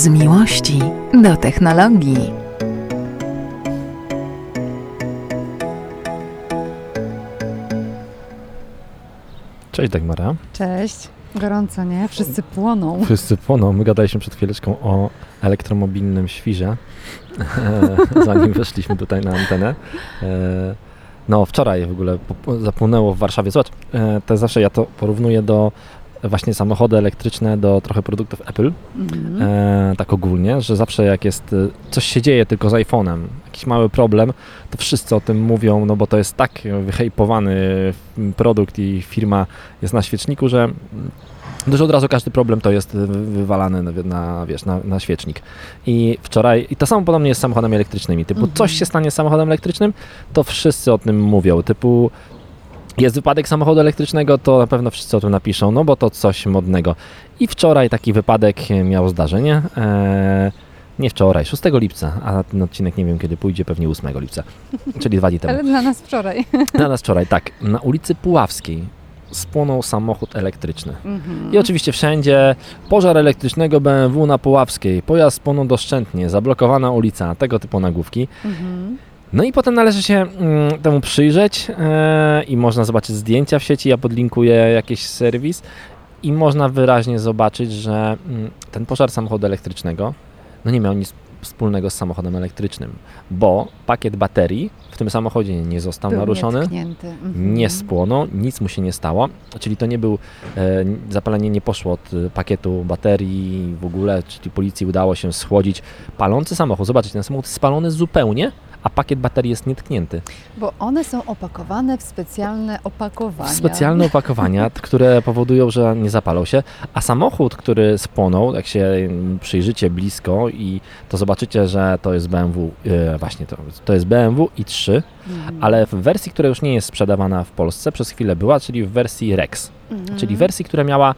Z miłości do technologii. Cześć Dagmara. Cześć. Gorąco, nie? Wszyscy płoną. Wszyscy płoną. My gadaliśmy przed chwileczką o elektromobilnym świrze, zanim weszliśmy tutaj na antenę. E, no wczoraj w ogóle zapłonęło w Warszawie. Zobacz, e, to zawsze ja to porównuję do właśnie samochody elektryczne do trochę produktów Apple, mhm. e, tak ogólnie, że zawsze jak jest, e, coś się dzieje tylko z iPhone'em, jakiś mały problem, to wszyscy o tym mówią, no bo to jest tak wyhejpowany produkt i firma jest na świeczniku, że że od razu każdy problem to jest wywalany na, na wiesz, na, na, świecznik. I wczoraj, i to samo podobnie jest z samochodami elektrycznymi, typu mhm. coś się stanie z samochodem elektrycznym, to wszyscy o tym mówią, typu jest wypadek samochodu elektrycznego, to na pewno wszyscy o tym napiszą, no bo to coś modnego. I wczoraj taki wypadek miał zdarzenie. Eee, nie wczoraj, 6 lipca, a ten odcinek nie wiem kiedy pójdzie, pewnie 8 lipca, czyli dwa dni temu. Ale dla nas wczoraj. Dla nas wczoraj, tak. Na ulicy Puławskiej spłonął samochód elektryczny. Mhm. I oczywiście wszędzie pożar elektrycznego BMW na Puławskiej, pojazd spłonął doszczętnie, zablokowana ulica, tego typu nagłówki. Mhm. No i potem należy się mm, temu przyjrzeć e, i można zobaczyć zdjęcia w sieci. Ja podlinkuję jakiś serwis i można wyraźnie zobaczyć, że mm, ten pożar samochodu elektrycznego no nie miał nic wspólnego z samochodem elektrycznym, bo pakiet baterii w tym samochodzie nie został był naruszony, mhm. nie spłonął, nic mu się nie stało, czyli to nie był, e, zapalenie nie poszło od pakietu baterii w ogóle, czyli policji udało się schłodzić palący samochód. Zobaczcie, ten samochód spalony zupełnie, a pakiet baterii jest nietknięty. Bo one są opakowane w specjalne opakowania. Specjalne opakowania, które powodują, że nie zapalą się, a samochód, który spłonął, jak się przyjrzycie blisko i to zobaczycie, że to jest BMW, e, właśnie to, to jest BMW i3, mhm. ale w wersji, która już nie jest sprzedawana w Polsce, przez chwilę była, czyli w wersji Rex, mhm. czyli wersji, która miała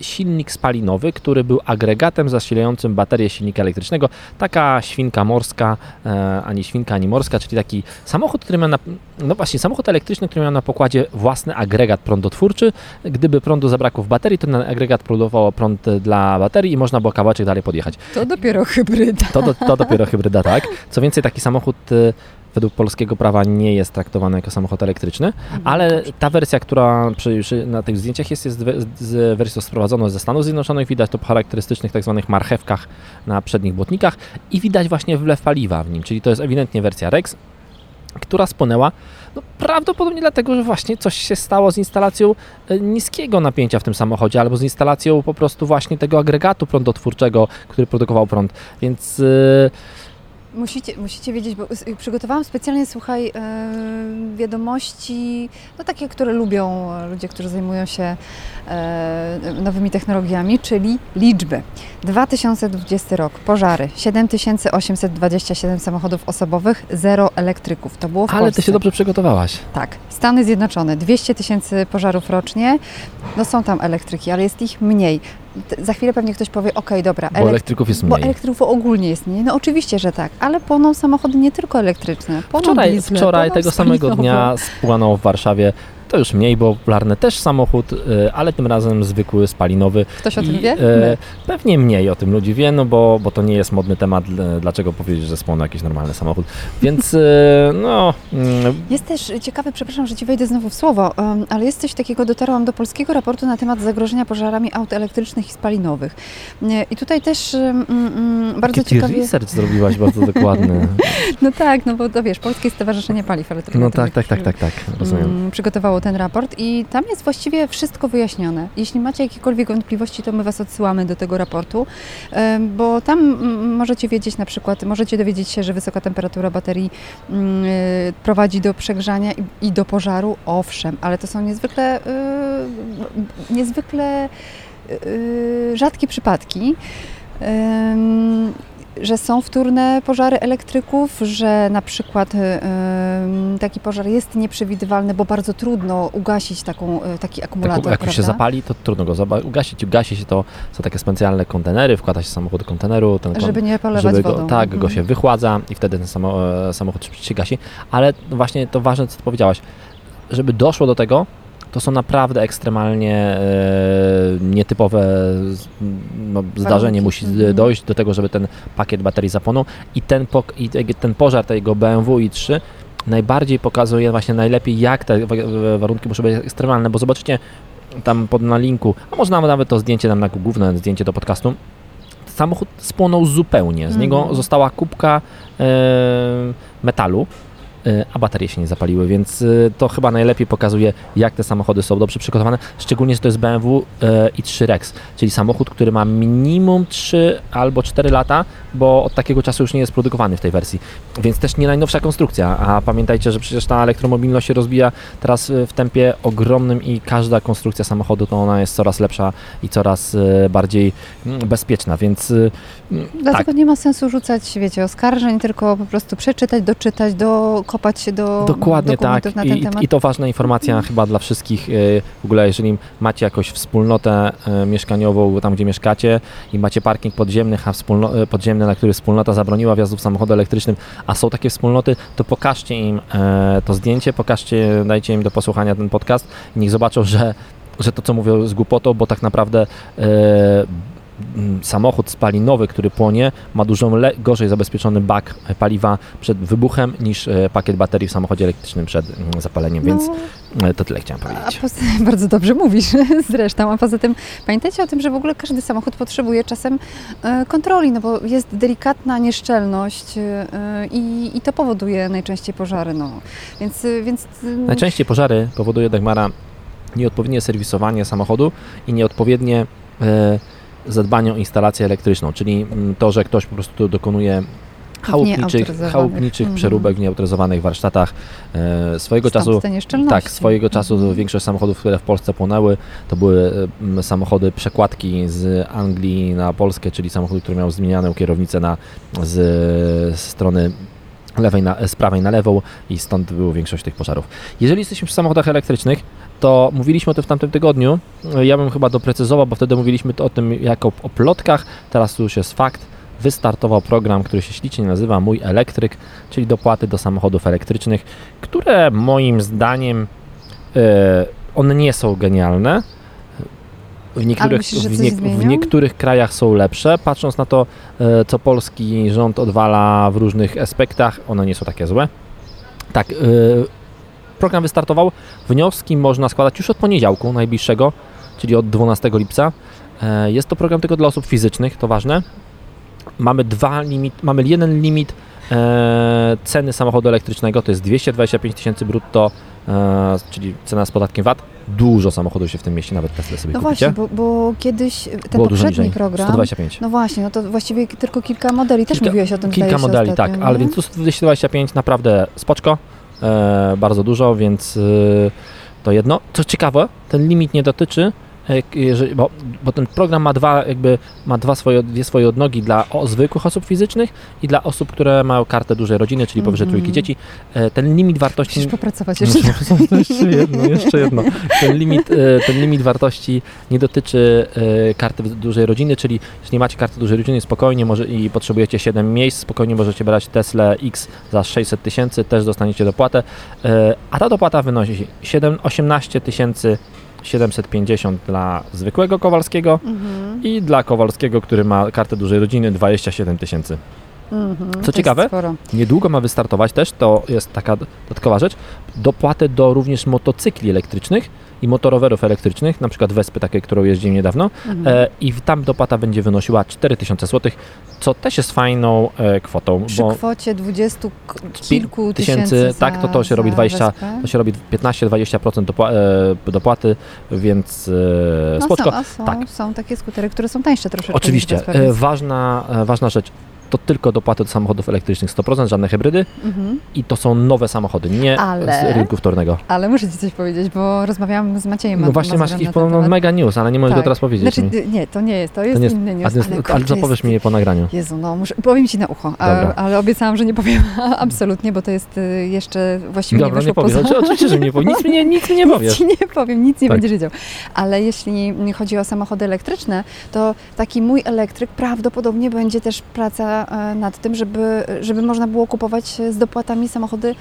silnik spalinowy, który był agregatem zasilającym baterię silnika elektrycznego. Taka świnka morska, e, ani świnka, ani morska, czyli taki samochód, który miał na, no właśnie, samochód elektryczny, który miał na pokładzie własny agregat prądotwórczy. Gdyby prądu zabrakło w baterii, to ten agregat produkował prąd dla baterii i można było kawałeczek dalej podjechać. To dopiero hybryda. To, do, to dopiero hybryda, tak. Co więcej, taki samochód e, według polskiego prawa nie jest traktowany jako samochód elektryczny, mhm, ale ta wersja, która przy, przy, na tych zdjęciach jest, jest z wersją sprowadzoną ze Stanów Zjednoczonych. Widać to po charakterystycznych tak zwanych marchewkach na przednich błotnikach i widać właśnie wlew paliwa w nim, czyli to jest ewidentnie wersja Rex, która spłonęła no, prawdopodobnie dlatego, że właśnie coś się stało z instalacją e, niskiego napięcia w tym samochodzie, albo z instalacją po prostu właśnie tego agregatu prądotwórczego, który produkował prąd. Więc yy, Musicie, musicie wiedzieć, bo przygotowałam specjalnie, słuchaj, wiadomości, no takie, które lubią ludzie, którzy zajmują się nowymi technologiami, czyli liczby. 2020 rok, pożary, 7827 samochodów osobowych, zero elektryków. To było w Ale Polsce. ty się dobrze przygotowałaś. Tak. Stany Zjednoczone, 200 tysięcy pożarów rocznie. No są tam elektryki, ale jest ich mniej za chwilę pewnie ktoś powie, ok, dobra. Bo elektryków jest mniej. Bo elektryków ogólnie jest mniej. No oczywiście, że tak, ale płoną samochody nie tylko elektryczne. Płoną wczoraj diesle, wczoraj tego samego dnia spłonął w Warszawie to już mniej popularny też samochód, y, ale tym razem zwykły, spalinowy. Ktoś o tym wie? Y, pewnie mniej o tym ludzi wie, no bo, bo to nie jest modny temat, dlaczego powiedzieć, że spłonął jakiś normalny samochód. Więc y, no... Mm, jest też ciekawe, przepraszam, że Ci wejdę znowu w słowo, ale jest coś takiego, dotarłam do polskiego raportu na temat zagrożenia pożarami aut elektrycznych i spalinowych. I tutaj też mm, mm, bardzo Jaki ciekawie... research zrobiłaś bardzo dokładny. no tak, no bo to wiesz, Polskie Stowarzyszenie Paliw Elektrycznych. No tak, tak, tak, tak, tak, rozumiem. Przygotowało ten raport i tam jest właściwie wszystko wyjaśnione. Jeśli macie jakiekolwiek wątpliwości, to my Was odsyłamy do tego raportu, bo tam możecie wiedzieć na przykład, możecie dowiedzieć się, że wysoka temperatura baterii mm, y, prowadzi do przegrzania i do pożaru, owszem, ale to są niezwykle, y, niezwykle y, rzadkie przypadki że są wtórne pożary elektryków, że na przykład y, taki pożar jest nieprzewidywalny, bo bardzo trudno ugasić taką, y, taki akumulator. Tak, jak już się zapali, to trudno go ugasić. Ugasi się to, są takie specjalne kontenery, wkłada się samochód do konteneru. Ten żeby nie polewać żeby go, wodą. Tak, mhm. go się wychładza i wtedy ten e, samochód się gasi. Ale właśnie to ważne, co powiedziałaś, żeby doszło do tego, to są naprawdę ekstremalnie e, nietypowe no, zdarzenie musi Mhm. dojść do tego, żeby ten pakiet baterii zapłonął i ten, i te- ten pożar tego BMW i3 najbardziej pokazuje właśnie najlepiej, jak te wa- warunki muszą być ekstremalne, bo zobaczycie tam pod na linku, a może nawet, to zdjęcie tam na główne zdjęcie do podcastu, samochód spłonął zupełnie. Z niego Mhm. została kubka e, metalu, a baterie się nie zapaliły, więc e, to chyba najlepiej pokazuje, jak te samochody są dobrze przygotowane, szczególnie, że to jest BMW e, i 3 Rex, czyli samochód, który ma minimum 3 albo 4 lata, bo od takiego czasu już nie jest produkowany w tej wersji, więc też nie najnowsza konstrukcja, a pamiętajcie, że przecież ta elektromobilność się rozwija teraz e, w tempie ogromnym i każda konstrukcja samochodu to ona jest coraz lepsza i coraz e, bardziej mm, bezpieczna, więc e, mm, Dlatego tak, nie ma sensu rzucać, wiecie, oskarżeń, tylko po prostu przeczytać, doczytać, dokopać się do Dokładnie tak. na ten I, temat. I to ważna informacja chyba dla wszystkich. e, W ogóle, jeżeli macie jakąś wspólnotę e, mieszkaniową tam, gdzie mieszkacie i macie parking podziemny, a wspólno, e, podziemny, na który wspólnota zabroniła wjazdów samochodu elektrycznym, a są takie wspólnoty, to pokażcie im to zdjęcie, pokażcie, dajcie im do posłuchania ten podcast i niech zobaczą, że, że to, co mówią, z głupotą, bo tak naprawdę e, samochód spalinowy, który płonie, ma dużo gorzej zabezpieczony bak paliwa przed wybuchem niż e, pakiet baterii w samochodzie elektrycznym przed mm, zapaleniem, więc No, e, to tyle chciałem a powiedzieć. poza, bardzo dobrze mówisz zresztą, a poza tym pamiętajcie o tym, że w ogóle każdy samochód potrzebuje czasem e, kontroli, no bo jest delikatna nieszczelność i, i to powoduje najczęściej pożary, no. Więc, więc e, Najczęściej pożary powoduje Dagmara nieodpowiednie serwisowanie samochodu i nieodpowiednie zadbanie o instalację elektryczną, czyli mm, to, że ktoś po prostu dokonuje chałupniczych, chałupniczych Mhm. przeróbek w nieautoryzowanych warsztatach. E, swojego stąd czasu. Tak, swojego czasu Mhm. większość samochodów, które w Polsce płonęły, to były em, samochody przekładki z Anglii na Polskę, czyli samochody, które miały zmienianą kierownicę na, z, z strony lewej na, z prawej na lewą i stąd było większość tych pożarów. Jeżeli jesteśmy przy samochodach elektrycznych, to mówiliśmy o tym w tamtym tygodniu. Ja bym chyba doprecyzował, bo wtedy mówiliśmy o tym jako o plotkach, teraz tu już jest fakt. Wystartował program, który się ślicznie nazywa Mój Elektryk, czyli dopłaty do samochodów elektrycznych, które moim zdaniem e, one nie są genialne. W niektórych, myślisz, w, zmienią? w niektórych krajach są lepsze. Patrząc na to, e, co polski rząd odwala w różnych aspektach, one nie są takie złe. Tak, e, program wystartował. Wnioski można składać już od poniedziałku najbliższego, czyli od 12 lipca. E, Jest to program tylko dla osób fizycznych, to ważne. Mamy dwa limit, mamy jeden limit ceny samochodu elektrycznego, to jest 225 tysięcy brutto, czyli cena z podatkiem VAT. Dużo samochodów się w tym mieści, nawet Tesla sobie No kupicie. właśnie, bo, bo kiedyś ten Było poprzedni program... 125. No właśnie, no to właściwie tylko kilka modeli. Też Kilka- mówiłeś o tym Kilka modeli, tak, ostatnio, ale nie? więc tu 225 naprawdę spoczko, e, bardzo dużo, więc e, to jedno. Co ciekawe, ten limit nie dotyczy, e, jeżeli, bo, bo ten program ma dwa, jakby, ma dwa swoje, dwie swoje odnogi dla o, zwykłych osób fizycznych i dla osób, które mają kartę dużej rodziny, czyli powyżej Mhm. trójki dzieci. E, ten limit wartości... Musisz popracować jeszcze. Jeszcze jedno, jeszcze jedno. Ten limit, e, ten limit wartości nie dotyczy e, karty dużej rodziny, czyli jeśli macie karty dużej rodziny spokojnie może, i potrzebujecie 7 miejsc, spokojnie możecie brać Tesla X za 600 tysięcy, też dostaniecie dopłatę, E, a ta dopłata wynosi 7, 18 tysięcy 750 dla zwykłego Kowalskiego Mhm. i dla Kowalskiego, który ma kartę dużej rodziny 27 tysięcy. Mhm. Co ciekawe. Niedługo ma wystartować też, to jest taka dodatkowa rzecz, dopłaty do również motocykli elektrycznych i motorowerów elektrycznych, na przykład Wespy, takie, którą jeździłem niedawno Mhm. e, i tam dopłata będzie wynosiła 4000 zł, co też jest fajną e, kwotą, Przy bo kwocie dwudziestu k- kilku tysięcy, tysięcy, tak, to to się robi za 20 wyspę. to się robi 15-20% dopła- e, dopłaty, więc e, No spoczko. są, są, tak. są takie skutery, które są tańsze troszeczkę. Oczywiście, e, ważna, e, ważna rzecz, to tylko dopłaty do samochodów elektrycznych 100%, żadne hybrydy Mhm. i to są nowe samochody, nie Ale- z rynku wtórnego. Ale muszę Ci coś powiedzieć, bo rozmawiałam z Maciejem No właśnie masz jakiś mega news, ale nie możesz go Tak. teraz powiedzieć Znaczy, mi. y, nie, to nie jest, to jest nie jest- inny news. jest, ale, ale zapowiesz jest- mi je po nagraniu. Jezu, no muszę, powiem Ci na ucho, a, ale obiecałam, że nie powiem absolutnie, bo to jest y, jeszcze właściwie Dobra, nie nie poza... Oczy- Oczywiście, że nie powiesz. Nic mi nie, nic mi nie Nic powiesz. ci nie powiem, nic nie Tak. będziesz wiedział. Ale jeśli chodzi o samochody elektryczne, to taki mój elektryk prawdopodobnie będzie też praca praca e, nad tym, żeby, żeby można było kupować z dopłatami samochody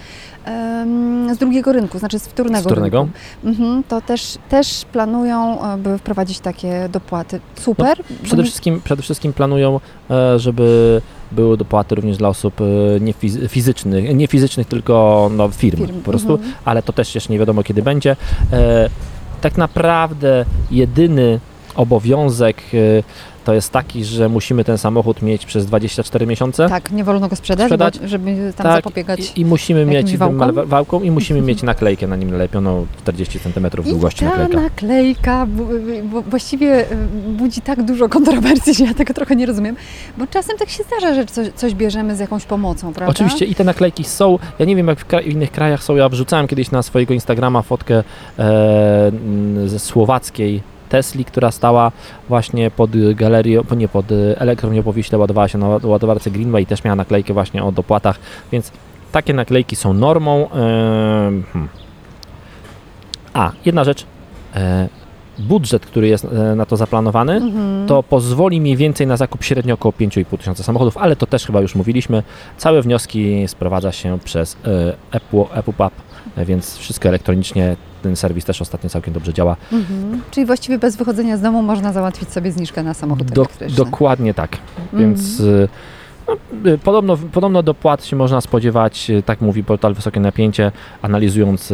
z drugiego rynku, znaczy z wtórnego, Z wtórnego? Mhm, to też, też planują, e, by wprowadzić takie dopłaty. Super. bo Przede wszystkim, przede wszystkim planują, e, żeby były dopłaty również dla osób nie fizy- fizycznych, nie fizycznych, tylko no, firm, firm. po prostu, Mhm. ale to też jeszcze nie wiadomo kiedy będzie. Tak naprawdę jedyny obowiązek to jest taki, że musimy ten samochód mieć przez 24 miesiące. Tak, nie wolno go sprzedać, Sprzedać. Bo, żeby tam Tak, zapobiegać. I, I musimy mieć wałką? wałką i musimy mieć naklejkę na nim nalepioną 40 cm długości I ta naklejka. naklejka właściwie y, budzi tak dużo kontrowersji, że ja tego trochę nie rozumiem, bo czasem tak się zdarza, że coś, coś bierzemy z jakąś pomocą, prawda? Oczywiście i te naklejki są, ja nie wiem jak w, w innych krajach są, ja wrzucałem kiedyś na swojego Instagrama fotkę e, ze słowackiej Tesli, która stała właśnie pod galerią, nie pod elektrownią po Wiśle, ładowała się na ład- ładowarce Greenway, też miała naklejkę właśnie o dopłatach, więc takie naklejki są normą. E, hmm. A, jedna rzecz, e, budżet, który jest e, na to zaplanowany, Mhm. to pozwoli mniej więcej na zakup średnio około 5,5 tysiąca samochodów, ale to też chyba już mówiliśmy. Całe wnioski sprowadza się przez e, E, więc wszystko elektronicznie. Ten serwis też ostatnio całkiem dobrze działa. Mhm. Czyli właściwie bez wychodzenia z domu można załatwić sobie zniżkę na samochód Do, elektryczny. dokładnie tak. Mhm. Więc e, no, e, podobno, podobno dopłat się można spodziewać, e, tak mówi portal Wysokie Napięcie, analizując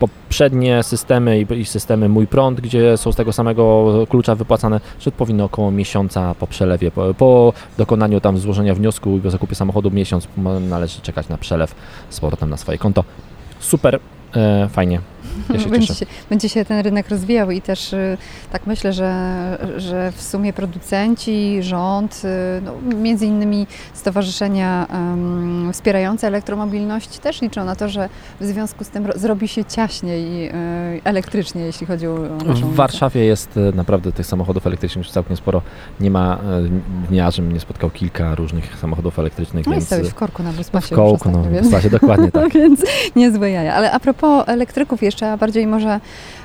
poprzednie systemy i, systemy Mój Prąd, gdzie są z tego samego klucza wypłacane, że powinno około miesiąca po przelewie, po, po dokonaniu tam złożenia wniosku i po zakupie samochodu miesiąc należy czekać na przelew z powrotem na swoje konto. Super, e, fajnie. Ja się będzie, się, będzie się ten rynek rozwijał i też y, tak myślę, że, że w sumie producenci, rząd, y, no, między innymi stowarzyszenia em, wspierające elektromobilność też liczą na to, że w związku z tym ro- zrobi się ciaśniej y, elektrycznie, jeśli chodzi o naszą. W Warszawie jest naprawdę tych samochodów elektrycznych już całkiem sporo. Nie ma dnia, żebym nie spotkał kilka różnych samochodów elektrycznych, No więc jesteś e, w korku na Buspasie w już kołku, no, w Wystasie, dokładnie tak. Więc niezłe jaja. Ale a propos elektryków jeszcze, a bardziej może,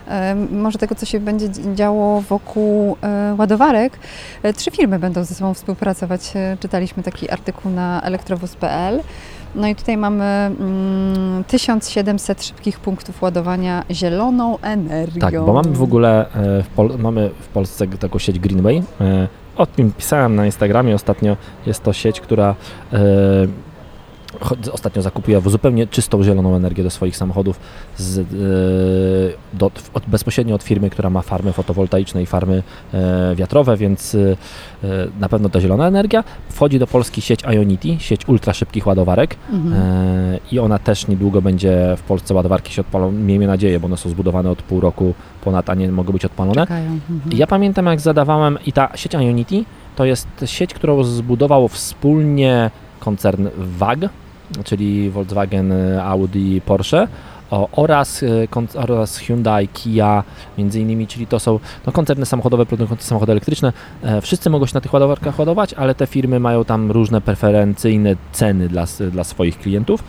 e, może tego, co się będzie działo wokół e, ładowarek. E, Trzy firmy będą ze sobą współpracować. Czytaliśmy taki artykuł na elektrowóz.pl. No i tutaj mamy mm, 1700 szybkich punktów ładowania zieloną energią. Tak, bo mamy w ogóle w Pol- mamy w Polsce taką sieć Greenway. O tym pisałem na Instagramie ostatnio. Jest to sieć, która ostatnio zakupiła zupełnie czystą zieloną energię do swoich samochodów z, e, do, od, bezpośrednio od firmy, która ma farmy fotowoltaiczne i farmy e, wiatrowe, więc e, na pewno ta zielona energia. Wchodzi do Polski sieć Ionity, sieć ultra szybkich ładowarek. Mhm. E, I ona też niedługo będzie w Polsce ładowarki się odpalą. Miejmy nadzieję, bo one są zbudowane od pół roku ponad, a nie mogą być odpalone. Mhm. Ja pamiętam, jak zadawałem, i ta sieć Ionity to jest sieć, którą zbudował wspólnie koncern WAG, czyli Volkswagen, Audi, Porsche. Oraz, e, oraz Hyundai, Kia, między innymi, czyli to są no, koncerny samochodowe produkujące samochody elektryczne. E, wszyscy mogą się na tych ładowarkach ładować, ale te firmy mają tam różne preferencyjne ceny dla, dla swoich klientów.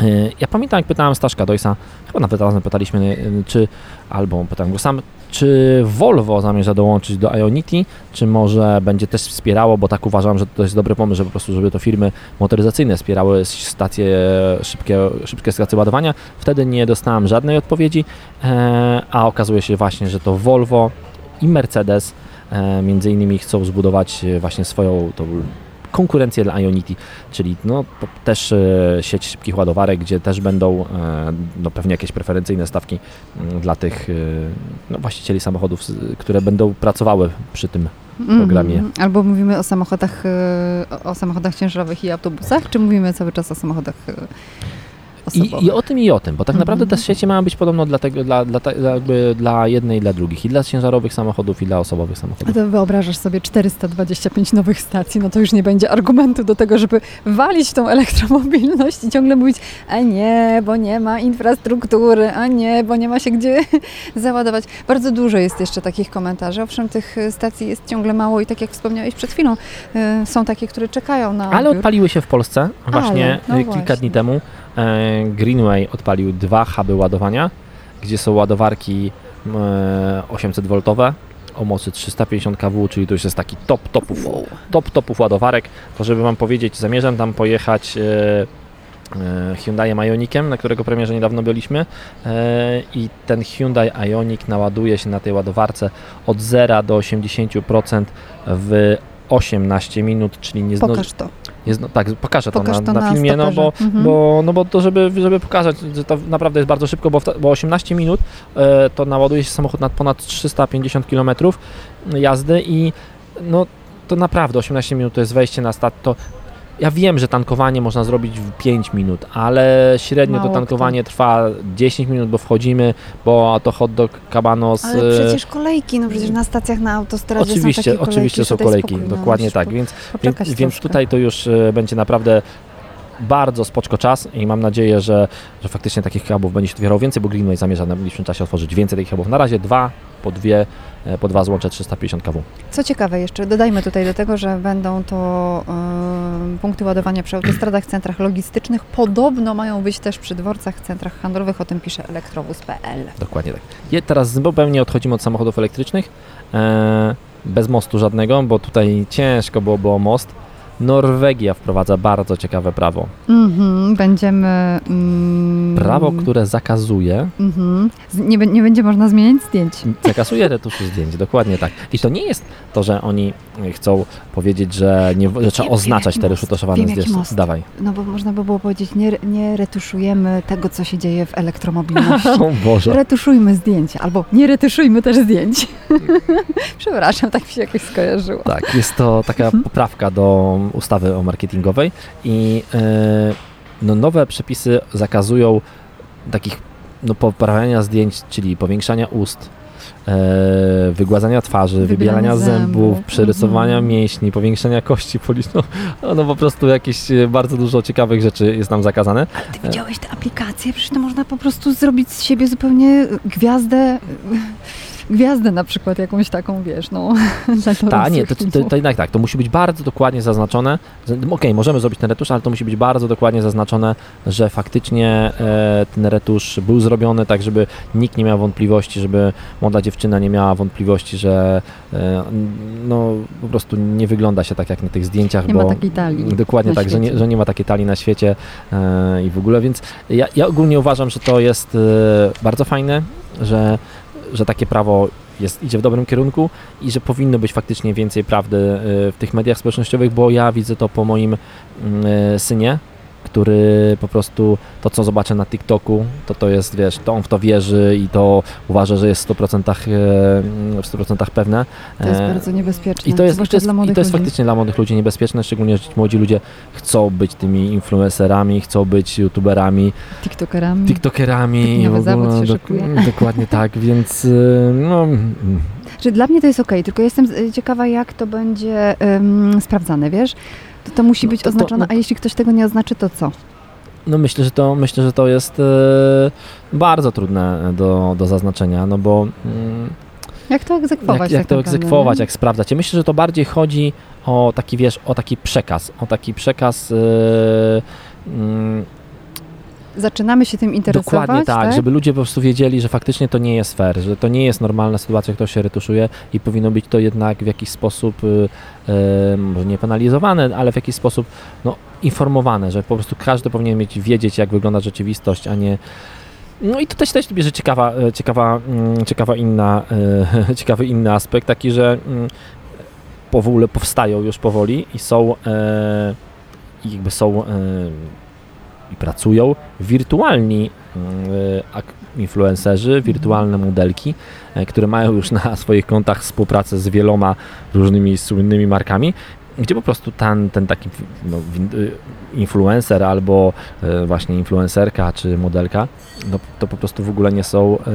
E, Ja pamiętam, jak pytałem Staszka Dojsa, chyba nawet razem pytaliśmy, czy, albo pytałem go sam, czy Volvo zamierza dołączyć do Ionity, czy może będzie też wspierało, bo tak uważam, że to jest dobry pomysł, że po prostu, żeby to firmy motoryzacyjne wspierały stacje, szybkie, szybkie stacje ładowania. Wtedy nie dostałem żadnej odpowiedzi, e, a okazuje się właśnie, że to Volvo i Mercedes e, między innymi chcą zbudować właśnie swoją tą konkurencję dla Ionity, czyli no, też e, sieć szybkich ładowarek, gdzie też będą e, no, pewnie jakieś preferencyjne stawki mm, dla tych e, no, właścicieli samochodów, które będą pracowały przy tym programie. Mhm. Albo mówimy o samochodach, o- samochodach ciężarowych i autobusach, czy mówimy cały czas o samochodach osobowych? I, I o tym i o tym, bo tak naprawdę te Mhm. sieci mają być podobno dla, tego, dla, dla, dla, dla jednej i dla drugich, i dla ciężarowych samochodów, i dla osobowych A samochodów. to wyobrażasz sobie 425 nowych stacji, no to już nie będzie argumentu do tego, żeby walić tą elektromobilność i ciągle mówić, a nie, bo nie ma infrastruktury, a nie, bo nie ma się gdzie załadować. Bardzo dużo jest jeszcze takich komentarzy. Owszem, tych stacji jest ciągle mało i tak jak wspomniałeś przed chwilą, e, są takie, które czekają na Ale odbiór. odpaliły się w Polsce właśnie Ale, no y, kilka właśnie. dni temu. E, Greenway odpalił dwa huby ładowania, gdzie są ładowarki e, 800V o mocy 350 kW, czyli to już jest taki top topów, top topów ładowarek. To żeby Wam powiedzieć, zamierzam tam pojechać e, e, Hyundai Ioniqiem, na którego premierze niedawno byliśmy e, i ten Hyundai Ioniq naładuje się na tej ładowarce od 0 do 80% w 18 minut, czyli nie zdąży, Pokaż to. Jest, no, tak, pokażę Pokaż to na, to na na filmie, no bo. Mhm. bo, no bo to żeby, żeby pokazać, że to naprawdę jest bardzo szybko, bo, ta- bo 18 minut e, to naładuje się samochód na ponad 350 km jazdy i no to naprawdę 18 minut to jest wejście na start, to ja wiem, że tankowanie można zrobić w 5 minut, ale średnio Mało to tankowanie trwa 10 minut, bo wchodzimy, bo to hot dog, kabanos, Ale e, przecież kolejki, no przecież na stacjach na autostradzie są Oczywiście, takie kolejki, oczywiście są kolejki, spokój, no, dokładnie musisz tak, więc, więc, więc tutaj to już e, będzie naprawdę bardzo spoczko czas i mam nadzieję, że, że faktycznie takich hubów będzie się otwierało więcej, bo Greenway zamierza na najbliższym czasie otworzyć więcej takich hubów. Na razie dwa, po dwie, e, po dwa złącze 350 kW. Co ciekawe jeszcze, dodajmy tutaj do tego, że będą to em, punkty ładowania przy autostradach, centrach logistycznych. Podobno mają być też przy dworcach, centrach handlowych, o tym pisze elektrowóz.pl. Dokładnie tak. Je, teraz zupełnie odchodzimy od samochodów elektrycznych, e, bez mostu żadnego, bo tutaj ciężko byłoby o most. Norwegia wprowadza bardzo ciekawe prawo. Mhm, będziemy... Mm, Prawo, które zakazuje Mhm. Z- Nie, nie będzie można zmieniać zdjęć. Zakasuje retuszu zdjęć, dokładnie tak. I to nie jest to, że oni chcą powiedzieć, że, nie, że trzeba oznaczać te retuszowane zdjęcia. Dawaj. No bo można by było powiedzieć, nie, nie retuszujemy tego, co się dzieje w elektromobilności. O Boże. Retuszujmy zdjęcia, albo nie retuszujmy też zdjęć. Przepraszam, tak mi się jakoś skojarzyło. Tak, jest to taka poprawka do ustawy o marketingowej i e, no, nowe przepisy zakazują takich no, poprawiania zdjęć, czyli powiększania ust, e, wygładzania twarzy, Wybierania wybierania zębów, zębów, przerysowania mhm. mięśni, powiększania kości policznych. No, no po prostu jakieś e, bardzo dużo ciekawych rzeczy jest nam zakazane. Ale ty widziałeś te aplikacje? Przecież to można po prostu zrobić z siebie zupełnie gwiazdę, gwiazdę na przykład jakąś taką, wiesz, no. Tak, nie, to, to, to jednak tak, to musi być bardzo dokładnie zaznaczone. Okej, możemy zrobić ten retusz, ale to musi być bardzo dokładnie zaznaczone, że faktycznie e, ten retusz był zrobiony tak, żeby nikt nie miał wątpliwości, żeby młoda dziewczyna nie miała wątpliwości, że e, no po prostu nie wygląda się tak jak na tych zdjęciach, Nie bo ma takiej talii Dokładnie tak, że nie, że nie ma takiej talii na świecie e, i w ogóle, więc ja, ja ogólnie uważam, że to jest e, bardzo fajne, że, że takie prawo jest, idzie w dobrym kierunku i że powinno być faktycznie więcej prawdy e, w tych mediach społecznościowych, bo ja widzę to po moim mm, e, synie, który po prostu to, co zobaczę na TikToku, to to jest, wiesz, to on w to wierzy i to uważa, że jest w 100%, e, w 100% pewne. To jest E, bardzo niebezpieczne. i to jest, to jest, i to jest faktycznie dla młodych ludzi niebezpieczne, szczególnie, że ci młodzi ludzie chcą być tymi influencerami, chcą być youtuberami, TikTokerami. tiktokerami. Nowy zawód się szykuje. Dokładnie tak, więc y, no, mm, Że dla mnie to jest okej, tylko jestem ciekawa, jak to będzie sprawdzane, wiesz? To, to musi No być to- to- oznaczone, no a jeśli ktoś tego nie oznaczy, to co? no myślę, że to, myślę, że to jest y, bardzo trudne do, do zaznaczenia, no bo mm, Jak to egzekwować? jak, jak tak to naprawdę, egzekwować, nie? jak sprawdzać. Ja myślę, że to bardziej chodzi o taki, wiesz, o taki przekaz, o taki przekaz y, mm, Zaczynamy się tym interesować, Dokładnie tak, żeby ludzie po prostu wiedzieli, że faktycznie to nie jest fair, że to nie jest normalna sytuacja, ktoś się retuszuje i powinno być to jednak w jakiś sposób, y, y, może nie penalizowane, ale w jakiś sposób no, informowane, że po prostu każdy powinien mieć, wiedzieć, jak wygląda rzeczywistość, a nie no i to też, też bierze ciekawa, e, ciekawa, mm, ciekawa inna, ciekawy inny aspekt, taki, że mm, ogóle powstają już powoli i są, e, i jakby są e, i pracują wirtualni mm, influencerzy, wirtualne modelki, e, które mają już na swoich kontach współpracę z wieloma różnymi słynnymi markami, gdzie po prostu ten, ten taki no, y, influencer albo e, właśnie influencerka czy modelka, no, to po prostu w ogóle nie są e,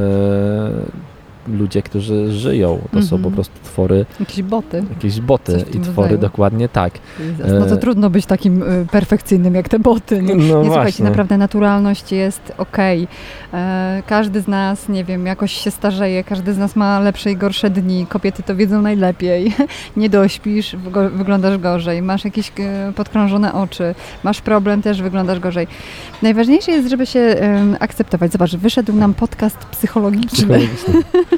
ludzie, którzy żyją. To są Mhm. po prostu twory, Jakieś boty. jakieś boty i twory rodzaju. dokładnie tak. Jezus, No to E, trudno być takim y, perfekcyjnym jak te boty. Nie, No nie słuchajcie, naprawdę naturalność jest okej. E, Każdy z nas, nie wiem, jakoś się starzeje, każdy z nas ma lepsze i gorsze dni. Kobiety to wiedzą najlepiej. Nie dośpisz, wyglądasz gorzej. Masz jakieś e, podkrążone oczy, masz problem, też wyglądasz gorzej. Najważniejsze jest, żeby się akceptować. Zobacz, wyszedł nam podcast psychologiczny, Psychologiczny.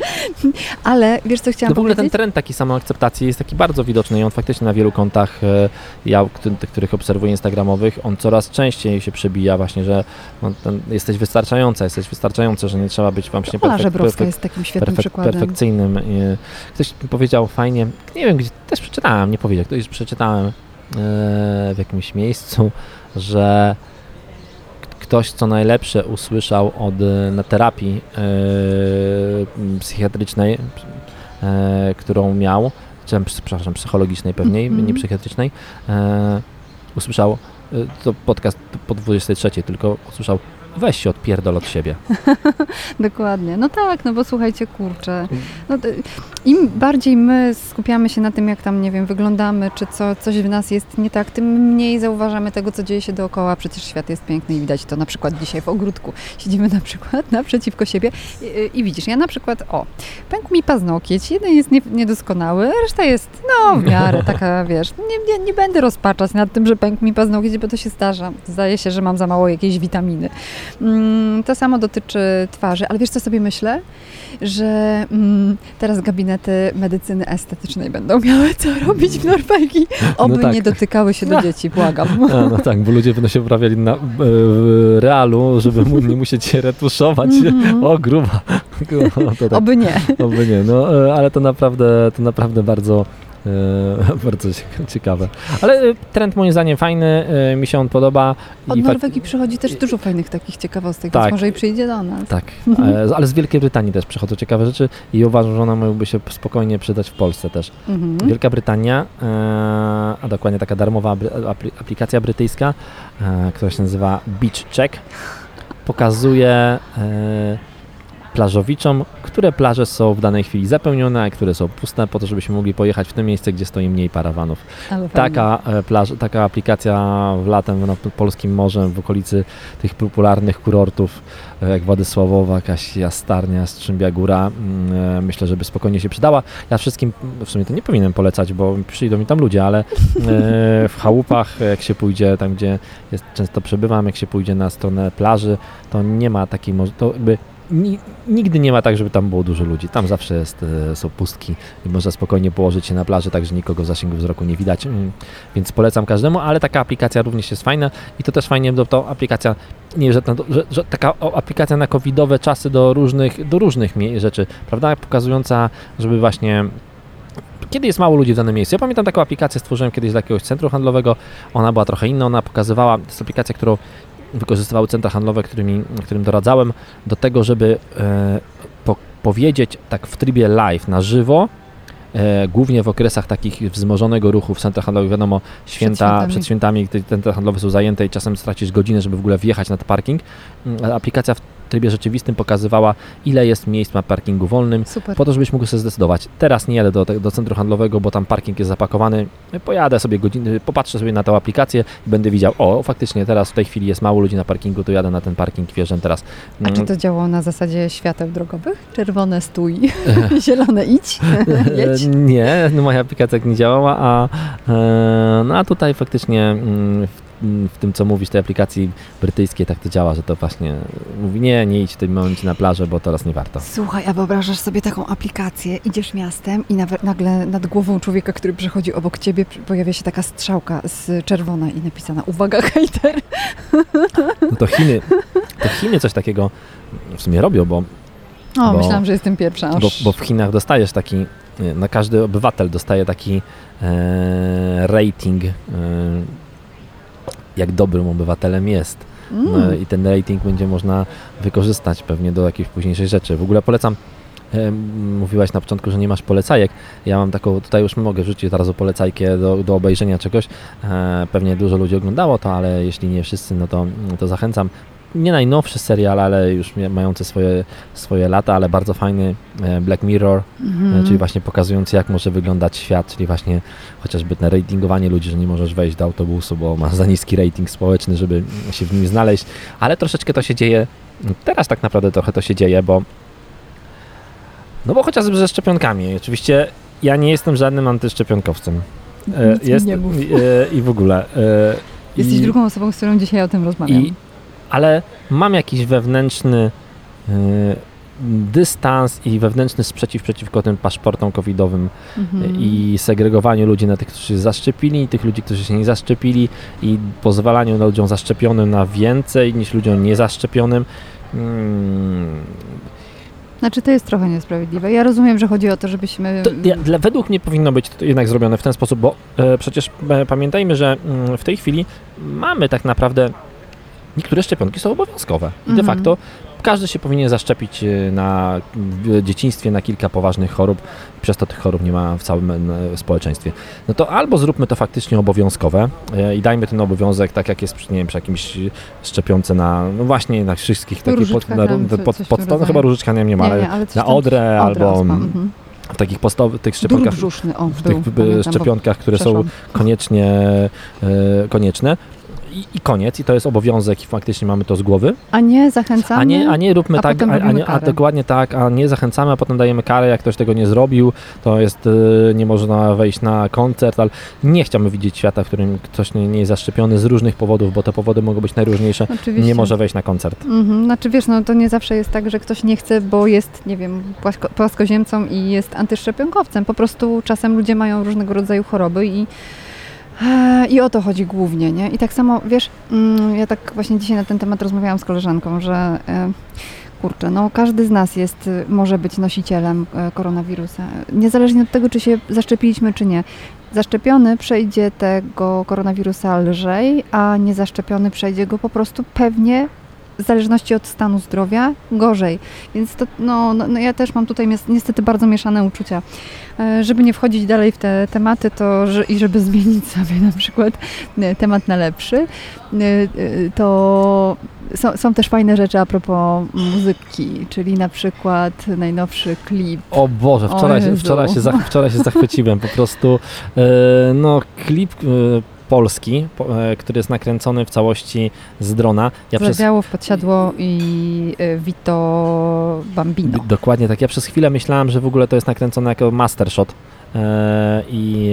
Ale wiesz, co chciałam No w ogóle ten trend taki samoakceptacji jest taki bardzo widoczny i on faktycznie na wielu kontach, e, ja, których obserwuję instagramowych, on coraz częściej się przebija właśnie, że no, ten, jesteś wystarczająca, jesteś wystarczająca, że nie trzeba być właśnie Ola perfek- perfek- jest takim świetnym perfek- przykładem. perfekcyjnym. E, Ktoś powiedział fajnie, nie wiem gdzie, też przeczytałem, nie powiedział, ktoś przeczytałem e, w jakimś miejscu, że ktoś co najlepsze usłyszał od, e, na terapii m, psychiatrycznej, e, którą miał, czy, przepraszam, psychologicznej pewniej, Mhm. nie psychiatrycznej, e, usłyszał, to podcast po 23, tylko usłyszał weź się odpierdol od siebie. Dokładnie. No tak, no bo słuchajcie, kurczę. No, to, Im bardziej my skupiamy się na tym, jak tam, nie wiem, wyglądamy, czy co, coś w nas jest nie tak, tym mniej zauważamy tego, co dzieje się dookoła. Przecież świat jest piękny i widać to na przykład dzisiaj w ogródku. Siedzimy na przykład naprzeciwko siebie i, i widzisz, ja na przykład, o, pękł mi paznokieć, jeden jest nie, niedoskonały, reszta jest, no, w miarę taka, wiesz, nie, nie, nie będę rozpaczać nad tym, że pękł mi paznokieć, bo to się zdarza. Zdaje się, że mam za mało jakiejś witaminy. Mm, to samo dotyczy twarzy, ale wiesz co sobie myślę? Że mm, teraz gabinety medycyny estetycznej będą miały co robić w Norwegii. Oby tak. nie dotykały się do No. dzieci, błagam. A, no tak, bo ludzie będą się wprawiali na e, w realu, żeby mu nie musieć się retuszować. Mhm. O, gruba. Tak, Oby nie. oby nie. No, e, ale to naprawdę, to naprawdę bardzo, bardzo cieka- ciekawe. Ale e, trend moim zdaniem fajny, e, mi się on podoba. Od i Norwegii przychodzi też dużo fajnych takich ciekawostek, Tak. więc może i przyjdzie do nas. Tak, e, ale z Wielkiej Brytanii też przychodzą ciekawe rzeczy i uważam, że one mogłyby się spokojnie przydać w Polsce też. Mhm. Wielka Brytania, e, a dokładnie taka darmowa aplikacja brytyjska, e, która się nazywa Beach Check, pokazuje e, plażowiczom, które plaże są w danej chwili zapełnione, a które są puste, po to, żebyśmy mogli pojechać w te miejsce, gdzie stoi mniej parawanów. Ale. Taka, e, plaż, taka aplikacja w latem nad polskim morzem, w okolicy tych popularnych kurortów, e, jak Władysławowa, jakaś Jastarnia, Strzębia Góra, mm, e, myślę, żeby spokojnie się przydała. Ja wszystkim, w sumie to nie powinienem polecać, bo przyjdą mi tam ludzie, ale w chałupach, jak się pójdzie tam, gdzie jest, często przebywam, jak się pójdzie na stronę plaży, to nie ma takiej, moż- to jakby ni, nigdy nie ma tak, żeby tam było dużo ludzi. Tam zawsze jest, e, są pustki i można spokojnie położyć się na plaży, tak że nikogo w zasięgu wzroku nie widać. Mm, Więc polecam każdemu, ale taka aplikacja również jest fajna i to też fajnie, bo to aplikacja, nie, że, że, że taka aplikacja na covidowe czasy do różnych, do różnych rzeczy, prawda? Pokazująca, żeby właśnie kiedy jest mało ludzi w danym miejscu. Ja pamiętam taką aplikację, stworzyłem kiedyś dla jakiegoś centrum handlowego. Ona była trochę inna, ona pokazywała, to jest aplikacja, którą wykorzystywały centra handlowe, którymi, którym doradzałem, do tego, żeby e, po, powiedzieć tak w trybie live, na żywo, e, głównie w okresach takich wzmożonego ruchu w centrach handlowych, wiadomo, święta, świętami. przed świętami, centra handlowe są zajęte i czasem stracisz godzinę, żeby w ogóle wjechać na parking. Mm, Aplikacja w trybie rzeczywistym pokazywała, ile jest miejsc na parkingu wolnym, Super. po to, żebyś mógł sobie zdecydować. Teraz nie jadę do, do centrum handlowego, bo tam parking jest zapakowany. Pojadę sobie godziny, popatrzę sobie na tę aplikację i będę widział, o, faktycznie teraz w tej chwili jest mało ludzi na parkingu, to jadę na ten parking, wjeżdżam teraz. A czy Mm, to działało na zasadzie świateł drogowych? Czerwone stój, zielone idź, Nie, no moja aplikacja tak nie działała, a, e, no a tutaj faktycznie w, mm, w tym, co mówisz, tej aplikacji brytyjskiej tak to działa, że to właśnie mówi, nie, nie idź w tym momencie na plażę, bo teraz nie warto. Słuchaj, a wyobrażasz sobie taką aplikację, idziesz miastem i nagle nad głową człowieka, który przechodzi obok ciebie, pojawia się taka strzałka z czerwona i napisana uwaga hejter. No to Chiny, to Chiny coś takiego w sumie robią, bo O, Bo- myślałam, że jestem pierwsza. Bo, bo w Chinach dostajesz taki, e, na każdy obywatel dostaje taki e, rating, e, jak dobrym obywatelem jest. No, Mm. I ten rating będzie można wykorzystać pewnie do jakiejś późniejszej rzeczy. W ogóle polecam, mówiłaś na początku, że nie masz polecajek. Ja mam taką, tutaj już mogę wrzucić teraz o polecajkę do, do obejrzenia czegoś. E, pewnie dużo ludzi oglądało to, ale jeśli nie wszyscy, no to, to zachęcam. Nie najnowszy serial, ale już mający swoje, swoje lata, ale bardzo fajny e, Black Mirror, Mhm. E, czyli właśnie pokazujący, jak może wyglądać świat, czyli właśnie chociażby na ratingowanie ludzi, że nie możesz wejść do autobusu, bo masz za niski rating społeczny, żeby się w nim znaleźć, ale troszeczkę to się dzieje, teraz tak naprawdę trochę to się dzieje, bo no bo chociażby ze szczepionkami. Oczywiście ja nie jestem żadnym antyszczepionkowcem. E, Nic jest, I w ogóle. Jesteś i, drugą osobą, z którą dzisiaj o tym rozmawiam. i, ale mam jakiś wewnętrzny, e, dystans i wewnętrzny sprzeciw przeciwko tym paszportom covidowym Mhm. i segregowaniu ludzi na tych, którzy się zaszczepili i tych ludzi, którzy się nie zaszczepili i pozwalaniu ludziom zaszczepionym na więcej niż ludziom niezaszczepionym. Mm, Znaczy to jest trochę niesprawiedliwe. Ja rozumiem, że chodzi o to, żebyśmy... To, ja, dla, według mnie powinno być to jednak zrobione w ten sposób, bo e, przecież e, pamiętajmy, że mm, w tej chwili mamy tak naprawdę niektóre szczepionki są obowiązkowe i de Mhm. facto każdy się powinien zaszczepić e, na w dzieciństwie na kilka poważnych chorób, przez to tych chorób nie ma w całym e, społeczeństwie. No to albo zróbmy to faktycznie obowiązkowe e, i dajmy ten obowiązek tak jak jest przy, nie wiem, przy jakimś szczepionce na, no właśnie na wszystkich takich pod, na, tam, pod, w tym podstaw, no chyba różyczka nie, nie ma, ale ale coś na odrę albo mhm. w takich podstawowych tych szczepionkach brzuszny, o, w był, tych pamiętam, szczepionkach, które są przeszłam. koniecznie e, konieczne. I, I koniec, i to jest obowiązek, i faktycznie mamy to z głowy. A nie zachęcamy? A nie, a nie róbmy a tak, a, a, nie, a dokładnie tak, a nie zachęcamy, a potem dajemy karę, jak ktoś tego nie zrobił, to jest, e, nie można wejść na koncert, ale nie chciałbym widzieć świata, w którym ktoś nie, nie jest zaszczepiony z różnych powodów, bo te powody mogą być najróżniejsze, Oczywiście. nie może wejść na koncert. Mhm, znaczy wiesz, no to nie zawsze jest tak, że ktoś nie chce, bo jest, nie wiem, płasko, płaskoziemcą i jest antyszczepionkowcem. Po prostu czasem ludzie mają różnego rodzaju choroby i, i o to chodzi głównie, nie? I tak samo, wiesz, mm, ja tak właśnie dzisiaj na ten temat rozmawiałam z koleżanką, że e, kurczę, no każdy z nas jest, y, może być nosicielem e, koronawirusa, niezależnie od tego, czy się zaszczepiliśmy, czy nie. Zaszczepiony przejdzie tego koronawirusa lżej, a niezaszczepiony przejdzie go po prostu pewnie w zależności od stanu zdrowia gorzej. Więc to, no, no, no ja też mam tutaj niestety bardzo mieszane uczucia. E, Żeby nie wchodzić dalej w te tematy to, że, i żeby zmienić sobie na przykład e, temat na lepszy, e, to są, są też fajne rzeczy a propos muzyki, czyli na przykład najnowszy klip. O Boże, O wczoraj, się, wczoraj, się, zach, wczoraj się zachwyciłem. Po prostu e, no, klip e, polski, po, e, który jest nakręcony w całości z drona. Ja przez, Zawiało w podsiadło i e, Vito Bambino. dokładnie tak. Ja przez chwilę myślałem, że w ogóle to jest nakręcone jako master shot. e, I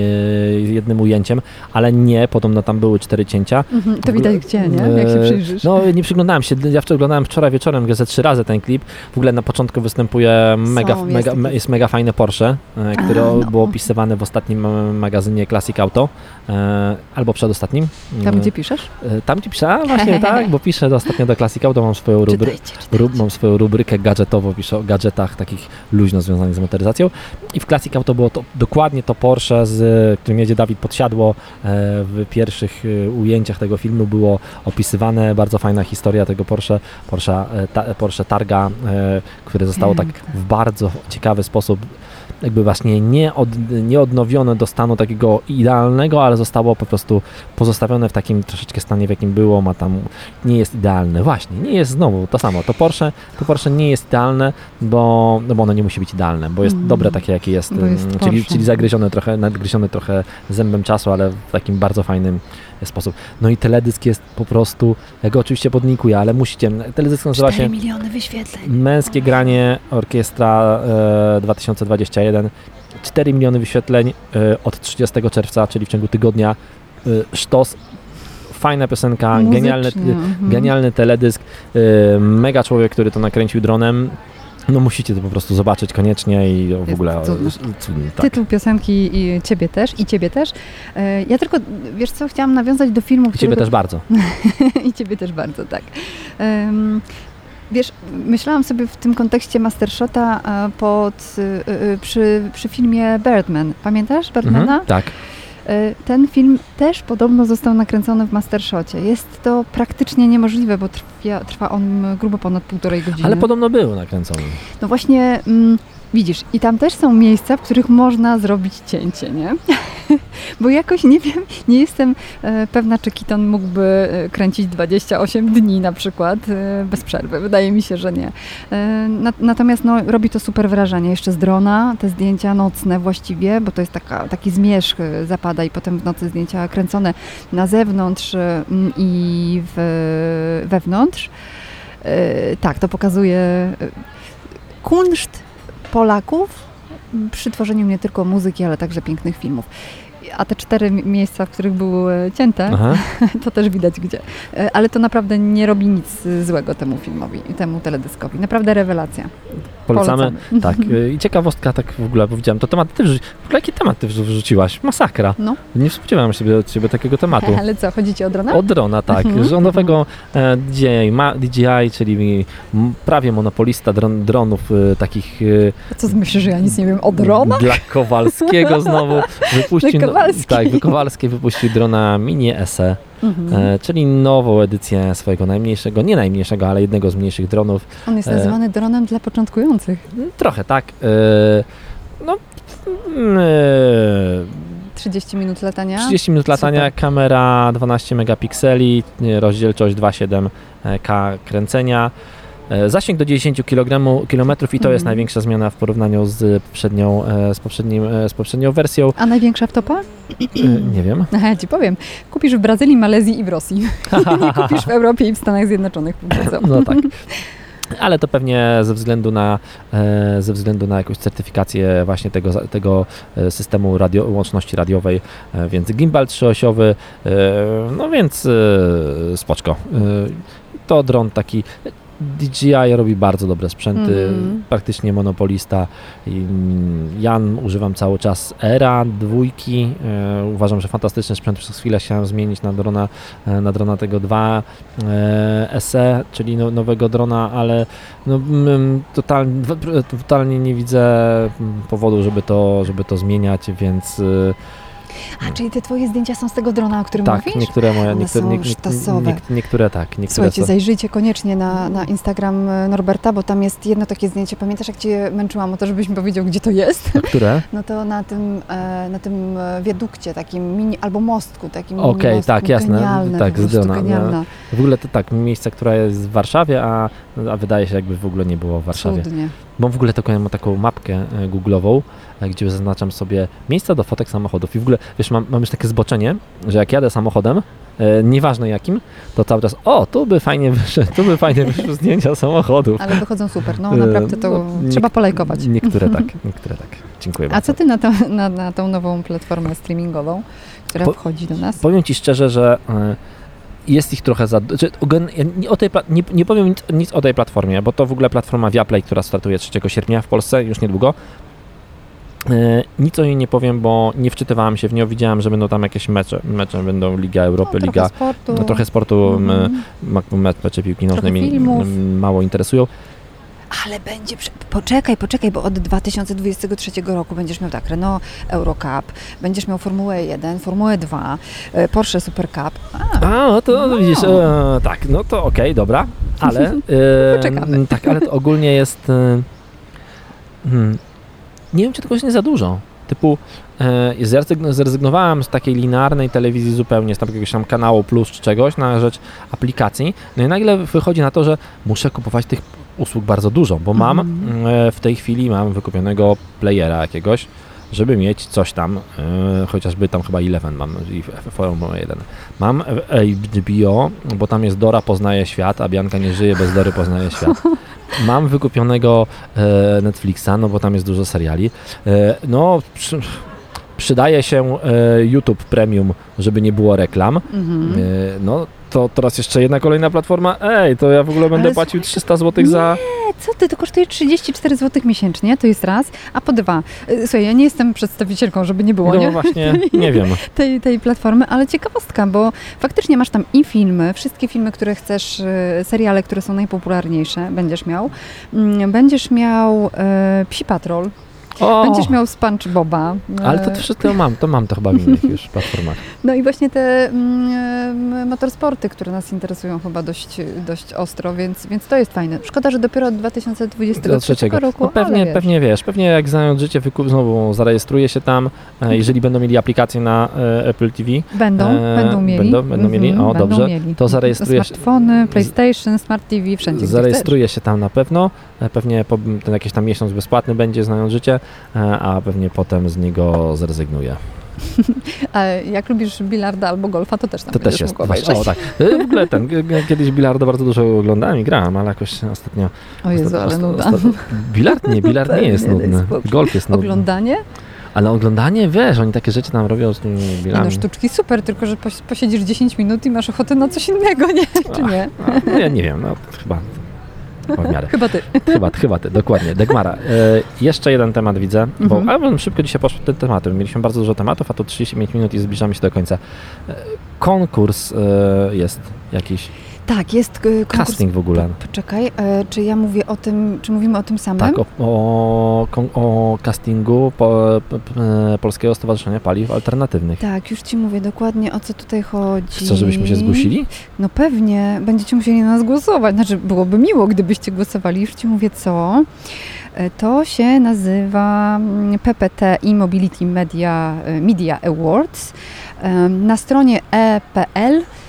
e, jednym ujęciem, ale nie, podobno tam były cztery cięcia. Mhm, to widać gdzie, nie? Jak się e, przyjrzysz. No nie przyglądałem się, ja wczoraj oglądałem wczoraj wieczorem ze trzy razy ten klip. W ogóle na początku występuje mega, jest mega, me- jest mega fajne Porsche, e, które A, no. było opisywane w ostatnim e, magazynie Classic Auto, e, albo przedostatnim. Tam E, gdzie piszesz? e, Tam gdzie piszę, a właśnie tak, bo piszę ostatnio do Classic Auto, mam swoją rubrykę. Czytajcie, czytajcie. Rub, mam swoją rubrykę gadżetową, piszę o gadżetach takich luźno związanych z motoryzacją i w Classic Auto było to dokładnie to Porsche, z którym jedzie Dawid Podsiadło. E, W pierwszych e, ujęciach tego filmu było opisywane bardzo fajna historia tego Porsche, Porsche, e, ta, Porsche Targa, które zostało tak w bardzo ciekawy sposób jakby właśnie nie, od, nie odnowione do stanu takiego idealnego, ale zostało po prostu pozostawione w takim troszeczkę stanie, w jakim było, ma tam, nie jest idealne. Właśnie, nie jest znowu to samo. To Porsche, to Porsche nie jest idealne, bo, no bo ono nie musi być idealne, bo jest Mm. dobre takie, jakie jest, jest mm, czyli, Porsche. czyli zagryzione trochę, nadgryzione trochę zębem czasu, ale w takim bardzo fajnym sposób. No i teledysk jest po prostu, ja go oczywiście podnikuję, ale musicie, teledysk nazywa się miliony wyświetleń. Męskie granie Orkiestra e, 2021. 4 miliony wyświetleń e, od 30 czerwca, czyli w ciągu tygodnia. E, sztos. Fajna piosenka, genialny, mhm. genialny teledysk. E, mega człowiek, który to nakręcił dronem. No musicie to po prostu zobaczyć koniecznie i w Jest ogóle cudny. cudny, tak. Tytuł piosenki i ciebie też, i ciebie też. E, Ja tylko, wiesz co, chciałam nawiązać do filmu, I ciebie którego- też bardzo. I ciebie też bardzo, tak. Em, Wiesz, myślałam sobie w tym kontekście Mastershota e, pod, y, y, przy, przy filmie Birdman. Pamiętasz Birdmana? Mhm, tak. E, Ten film też podobno został nakręcony w Mastershocie. Jest to praktycznie niemożliwe, bo trwa, trwa on grubo ponad półtorej godziny. Ale podobno był nakręcony. No właśnie, mm, widzisz, i tam też są miejsca, w których można zrobić cięcie, nie? Bo jakoś nie wiem, nie jestem e, pewna, czy Kiton mógłby e, kręcić 28 dni na przykład e, bez przerwy. Wydaje mi się, że nie. Na, natomiast no, robi to super wrażenie. Jeszcze z drona, te zdjęcia nocne właściwie, bo to jest taka, taki zmierzch zapada i potem w nocy zdjęcia kręcone na zewnątrz e, m, i w, wewnątrz. Tak, to pokazuje kunszt Polaków przy tworzeniu nie tylko muzyki, ale także pięknych filmów. A te cztery mi- miejsca, w których były cięte, Aha. to też widać gdzie. E, Ale to naprawdę nie robi nic złego temu filmowi, temu teledyskowi. Naprawdę rewelacja. Polecamy. Polecamy. Tak. y, I ciekawostka tak w ogóle, bo widziałem, to temat ty. W ogóle jaki temat ty wrzu- wrzuciłaś? Masakra. No. Nie spodziewałem się od ciebie takiego tematu. Ale co, chodzi ci o drona? O drona, tak. Mhm. Że nowego e, DJI, ma, DJI, czyli prawie monopolista dron, dronów e, takich e, Co myślisz, że ja nic nie wiem o drona? dla Kowalskiego znowu wypuścił. Kowalski. tak, wy- Kowalski wypuścił drona Mini SE, Mhm. e, czyli nową edycję swojego najmniejszego, nie najmniejszego, ale jednego z mniejszych dronów. On jest e, nazywany dronem dla początkujących. Trochę tak. E, no, mm, e, 30 minut latania. 30 minut latania, Super. kamera 12 megapikseli, rozdzielczość 2,7K kręcenia. E, Zasięg do 10 kg, kilometrów i to jest Mhm. największa zmiana w porównaniu z poprzednią, e, z poprzednim, e, z poprzednią wersją. A największa wtopa? Nie wiem. Ja ci powiem. Kupisz w Brazylii, Malezji i w Rosji. Nie kupisz w Europie i w Stanach Zjednoczonych. No tak. Ale to pewnie ze względu na, ze względu na jakąś certyfikację właśnie tego, tego systemu radio, łączności radiowej, więc gimbal trzyosiowy, no więc spoczko. To dron taki, DJI robi bardzo dobre sprzęty, Mhm. praktycznie monopolista. Mm, Jan używam cały czas Era, dwójki. E, uważam, że fantastyczny sprzęt. Przez chwilę chciałem zmienić na drona, e, na drona tego 2 e, SE, czyli no, nowego drona, ale no, mm, totalnie, totalnie nie widzę mm, powodu, żeby to, żeby to zmieniać, więc e, A, czyli te twoje zdjęcia są z tego drona, o którym tak, mówisz? niektóre moje, niektóre, nie, nie, niektóre tak, niektóre Słuchajcie, są. zajrzyjcie koniecznie na, na Instagram e, Norberta, bo tam jest jedno takie zdjęcie. Pamiętasz, jak Cię męczyłam o to, żebyś mi powiedział, gdzie to jest? Które? No to na tym, e, na tym e, wiadukcie, takim mini, albo mostku, takim Okej, mini mostku. tak, jasne. Genialne, Tak, z drona, no. W ogóle to tak, miejsce, które jest w Warszawie, a, a wydaje się jakby w ogóle nie było w Warszawie. Cudnie. Mam w ogóle taką, mam taką mapkę e, Google'ową, e, gdzie zaznaczam sobie miejsca do fotek samochodów. I w ogóle, wiesz, mam, mam już takie zboczenie, że jak jadę samochodem, e, nieważne jakim, to cały czas, o, tu by fajnie wyszły, tu by fajnie wyszły zdjęcia samochodów. Ale wychodzą super, no E, naprawdę to no, trzeba polajkować. Niektóre tak, niektóre tak. Dziękuję A bardzo. co Ty na, to, na, na tą nową platformę streamingową, która Po- wchodzi do nas? Powiem Ci szczerze, że e, jest ich trochę za... Czy, ogen- ja nie, o tej, nie, nie powiem nic, nic o tej platformie, bo to w ogóle platforma Viaplay, która startuje 3 sierpnia w Polsce, już niedługo. E, nic o niej nie powiem, bo nie wczytywałem się w nią. Widziałem, że będą tam jakieś mecze, mecze będą Liga Europy, no, Liga... trochę sportu. No, trochę sportu, Mhm. ma- me- mecze piłki nożnej mnie mało interesują. Ale będzie. Poczekaj, poczekaj, bo od 2023 roku będziesz miał tak, Renault Eurocup, będziesz miał Formułę 1, Formułę 2, e, Porsche Super Cup. A, A, no to No. widzisz, e, tak, no to okej, dobra, ale... E, Poczekamy. Tak, ale to ogólnie jest... E, hmm, nie wiem, czy tego jest nie za dużo. Typu, e, zrezygn- zrezygnowałem z takiej linearnej telewizji zupełnie, z tam jakiegoś tam kanału plus czy czegoś na rzecz aplikacji. No i nagle wychodzi na to, że muszę kupować tych usług bardzo dużo, bo mam Mhm. e, w tej chwili mam wykupionego playera jakiegoś, żeby mieć coś tam, e, chociażby tam chyba Eleven mam i Formuła 1. Mam HBO, bo tam jest Dora poznaje świat, a Bianka nie żyje bez Dory poznaje świat. Mam wykupionego e, Netflixa, no bo tam jest dużo seriali. E, no, przy, przydaje się YouTube Premium, żeby nie było reklam. mhm. No, to teraz jeszcze jedna kolejna platforma. Ej, to ja w ogóle będę Ale płacił słuchaj, 300 zł za... E, Co ty, to kosztuje 34 zł miesięcznie, to jest raz, a po dwa. e, Słuchaj, ja nie jestem przedstawicielką, żeby nie było, No nie? właśnie, nie wiem. tej, tej platformy, ale ciekawostka, bo faktycznie masz tam i filmy, wszystkie filmy, które chcesz, e, seriale, które są najpopularniejsze, będziesz miał. Mm, Będziesz miał e, Psi Patrol, O, będziesz miał SpongeBoba. e, ale to wszystko mam, to mam to chyba w innych już platformach. No i właśnie te mm, e, motorsporty, które nas interesują chyba dość, dość ostro, więc, więc to jest fajne. Szkoda, że dopiero od 2023 Do trzeciego. roku, No pewnie, wiesz. pewnie wiesz, pewnie jak znając życie, wykup, znowu zarejestruję się tam, e, jeżeli będą mieli aplikację na e, Apple TV, Będą, E, będą mieli. będą- będą mieli? Mhm, O, będą dobrze. Mieli. To zarejestruję się- Smartfony, PlayStation, Smart TV, wszędzie zarejestruję się tam na pewno, e, pewnie po, ten jakiś tam miesiąc bezpłatny będzie znając życie, e, a pewnie potem z niego zrezygnuję. chcesz. A jak lubisz bilarda albo golfa, to też tam To też jest, właśnie, o tak. E, W ogóle ten, kiedyś bilarda bardzo dużo oglądałem i grałem, ale jakoś ostatnio... O Jezu, ostatnio- ale nuda. Bilard nie, bilard nie jest nudny. Golf jest nudny. Oglądanie? Ale oglądanie, wiesz, oni takie rzeczy tam robią z tymi Nie bilami. no, sztuczki super, tylko że pos- posiedzisz 10 minut i masz ochotę na coś innego, nie? Czy nie? A, no, ja nie wiem, no chyba, chyba w miarę. Chyba ty. Chyba, chyba ty, dokładnie. Degmara. E, jeszcze jeden temat widzę, bo Mhm. bym szybko dzisiaj poszło tym tematem. Mieliśmy bardzo dużo tematów, a tu 35 minut i zbliżamy się do końca. E, konkurs e, jest jakiś, Tak, jest y, konkurs. casting w ogóle. Poczekaj, e, czy ja mówię o tym, czy mówimy o tym samym? Tak, o, o, o castingu po, p, Polskiego Stowarzyszenia Paliw Alternatywnych. Tak, już Ci mówię dokładnie o co tutaj chodzi. Chcesz, żebyśmy się zgłosili? No pewnie, będziecie musieli na nas głosować. Znaczy, byłoby miło, gdybyście głosowali. Już Ci mówię co. E, To się nazywa mm, PPT e-Mobility Media, e, Media Awards. E, Na stronie e.pl, e,